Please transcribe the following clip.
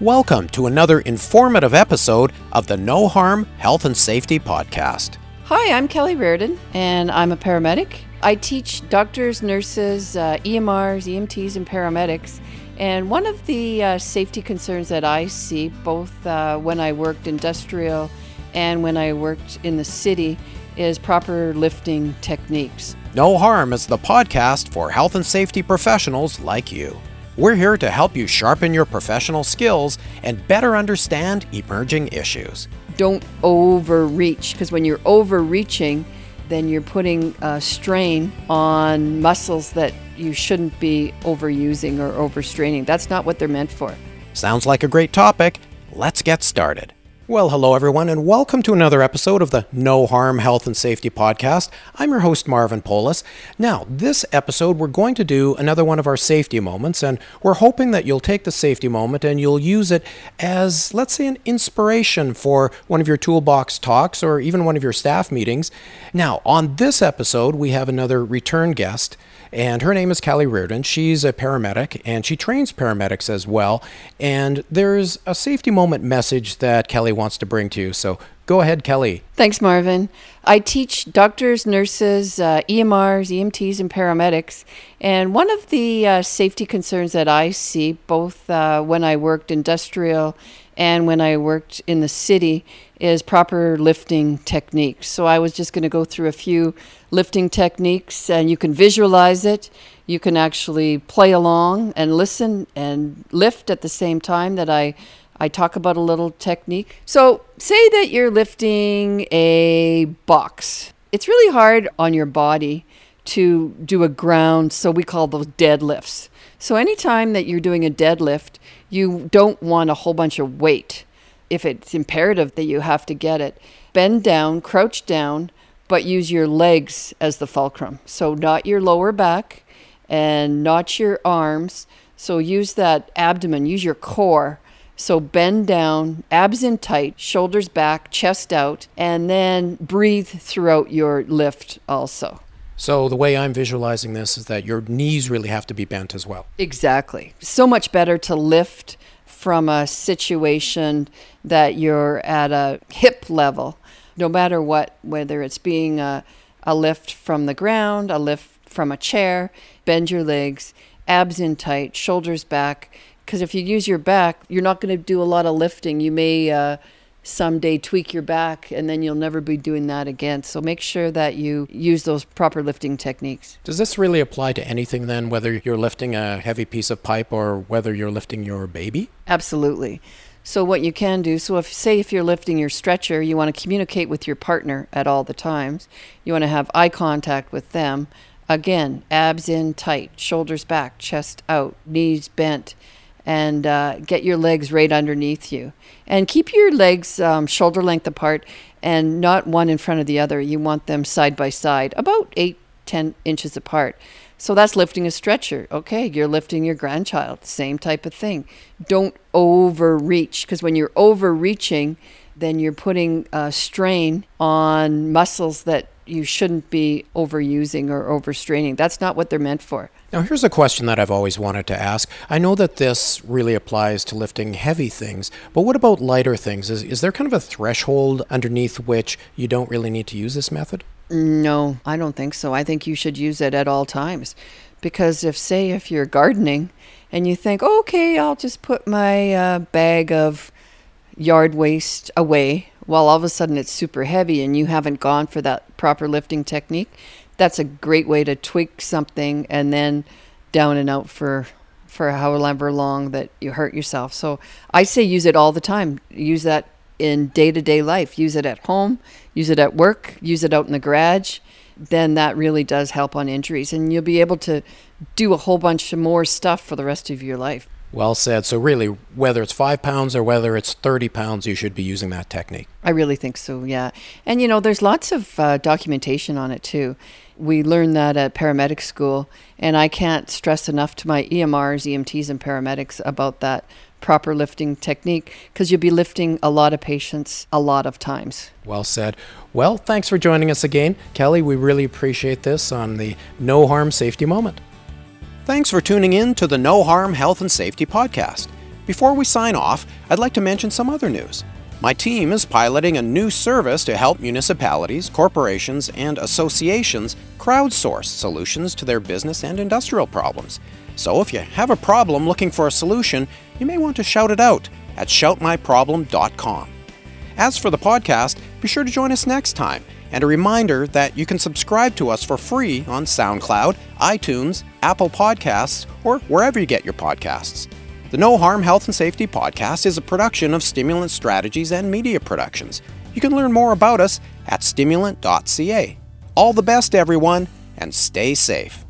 Welcome to another informative episode of the No Harm Health and Safety Podcast. Hi, I'm Kelly Reardon, and I'm a paramedic. I teach doctors, nurses, uh, EMRs, EMTs, and paramedics. And one of the uh, safety concerns that I see, both uh, when I worked industrial and when I worked in the city, is proper lifting techniques. No Harm is the podcast for health and safety professionals like you. We're here to help you sharpen your professional skills and better understand emerging issues. Don't overreach, because when you're overreaching, then you're putting a strain on muscles that you shouldn't be overusing or overstraining. That's not what they're meant for. Sounds like a great topic. Let's get started. Well, hello everyone, and welcome to another episode of the No Harm Health and Safety Podcast. I'm your host, Marvin Polis. Now, this episode, we're going to do another one of our safety moments, and we're hoping that you'll take the safety moment and you'll use it as, let's say, an inspiration for one of your toolbox talks or even one of your staff meetings. Now, on this episode, we have another return guest and her name is Kelly Reardon. She's a paramedic and she trains paramedics as well. And there's a safety moment message that Kelly wants to bring to you. So go ahead, Kelly. Thanks, Marvin. I teach doctors, nurses, uh, EMRs, EMTs, and paramedics. And one of the uh, safety concerns that I see, both uh, when I worked industrial and when I worked in the city, is proper lifting techniques. So I was just going to go through a few lifting techniques, and you can visualize it. You can actually play along and listen and lift at the same time that I I talk about a little technique. So, say that you're lifting a box. It's really hard on your body to do a ground, so we call those deadlifts. So, anytime that you're doing a deadlift, you don't want a whole bunch of weight. If it's imperative that you have to get it, bend down, crouch down, but use your legs as the fulcrum. So, not your lower back and not your arms. So, use that abdomen, use your core so bend down, abs in tight, shoulders back, chest out, and then breathe throughout your lift also. So the way I'm visualizing this is that your knees really have to be bent as well. Exactly. So much better to lift from a situation that you're at a hip level, no matter what, whether it's being a, a lift from the ground, a lift from a chair, bend your legs, abs in tight, shoulders back, because if you use your back, you're not going to do a lot of lifting. You may uh, someday tweak your back, and then you'll never be doing that again. So make sure that you use those proper lifting techniques. Does this really apply to anything then, whether you're lifting a heavy piece of pipe or whether you're lifting your baby? Absolutely. So what you can do, so if say if you're lifting your stretcher, you want to communicate with your partner at all the times. You want to have eye contact with them. Again, abs in tight, shoulders back, chest out, knees bent and uh, get your legs right underneath you. And keep your legs um, shoulder length apart and not one in front of the other. You want them side by side, about eight, ten inches apart. So that's lifting a stretcher. Okay, you're lifting your grandchild. Same type of thing. Don't overreach because when you're overreaching, then you're putting a strain on muscles that you shouldn't be overusing or overstraining. That's not what they're meant for. Now, here's a question that I've always wanted to ask. I know that this really applies to lifting heavy things, but what about lighter things? Is, is there kind of a threshold underneath which you don't really need to use this method? No, I don't think so. I think you should use it at all times. Because if, say, if you're gardening and you think, okay, I'll just put my uh, bag of yard waste away, while all of a sudden it's super heavy and you haven't gone for that proper lifting technique, that's a great way to tweak something and then down and out for for however long that you hurt yourself. So I say use it all the time. Use that in day to day life. Use it at home, use it at work, use it out in the garage. Then that really does help on injuries. And you'll be able to do a whole bunch of more stuff for the rest of your life. Well said. So, really, whether it's five pounds or whether it's 30 pounds, you should be using that technique. I really think so, yeah. And, you know, there's lots of uh, documentation on it too. We learned that at paramedic school, and I can't stress enough to my EMRs, EMTs, and paramedics about that proper lifting technique because you'll be lifting a lot of patients a lot of times. Well said. Well, thanks for joining us again. Kelly, we really appreciate this on the No Harm Safety Moment. Thanks for tuning in to the No Harm Health and Safety Podcast. Before we sign off, I'd like to mention some other news. My team is piloting a new service to help municipalities, corporations, and associations crowdsource solutions to their business and industrial problems. So if you have a problem looking for a solution, you may want to shout it out at shoutmyproblem.com. As for the podcast, be sure to join us next time. And a reminder that you can subscribe to us for free on SoundCloud, iTunes, Apple Podcasts, or wherever you get your podcasts. The No Harm Health and Safety Podcast is a production of Stimulant Strategies and Media Productions. You can learn more about us at stimulant.ca. All the best, everyone, and stay safe.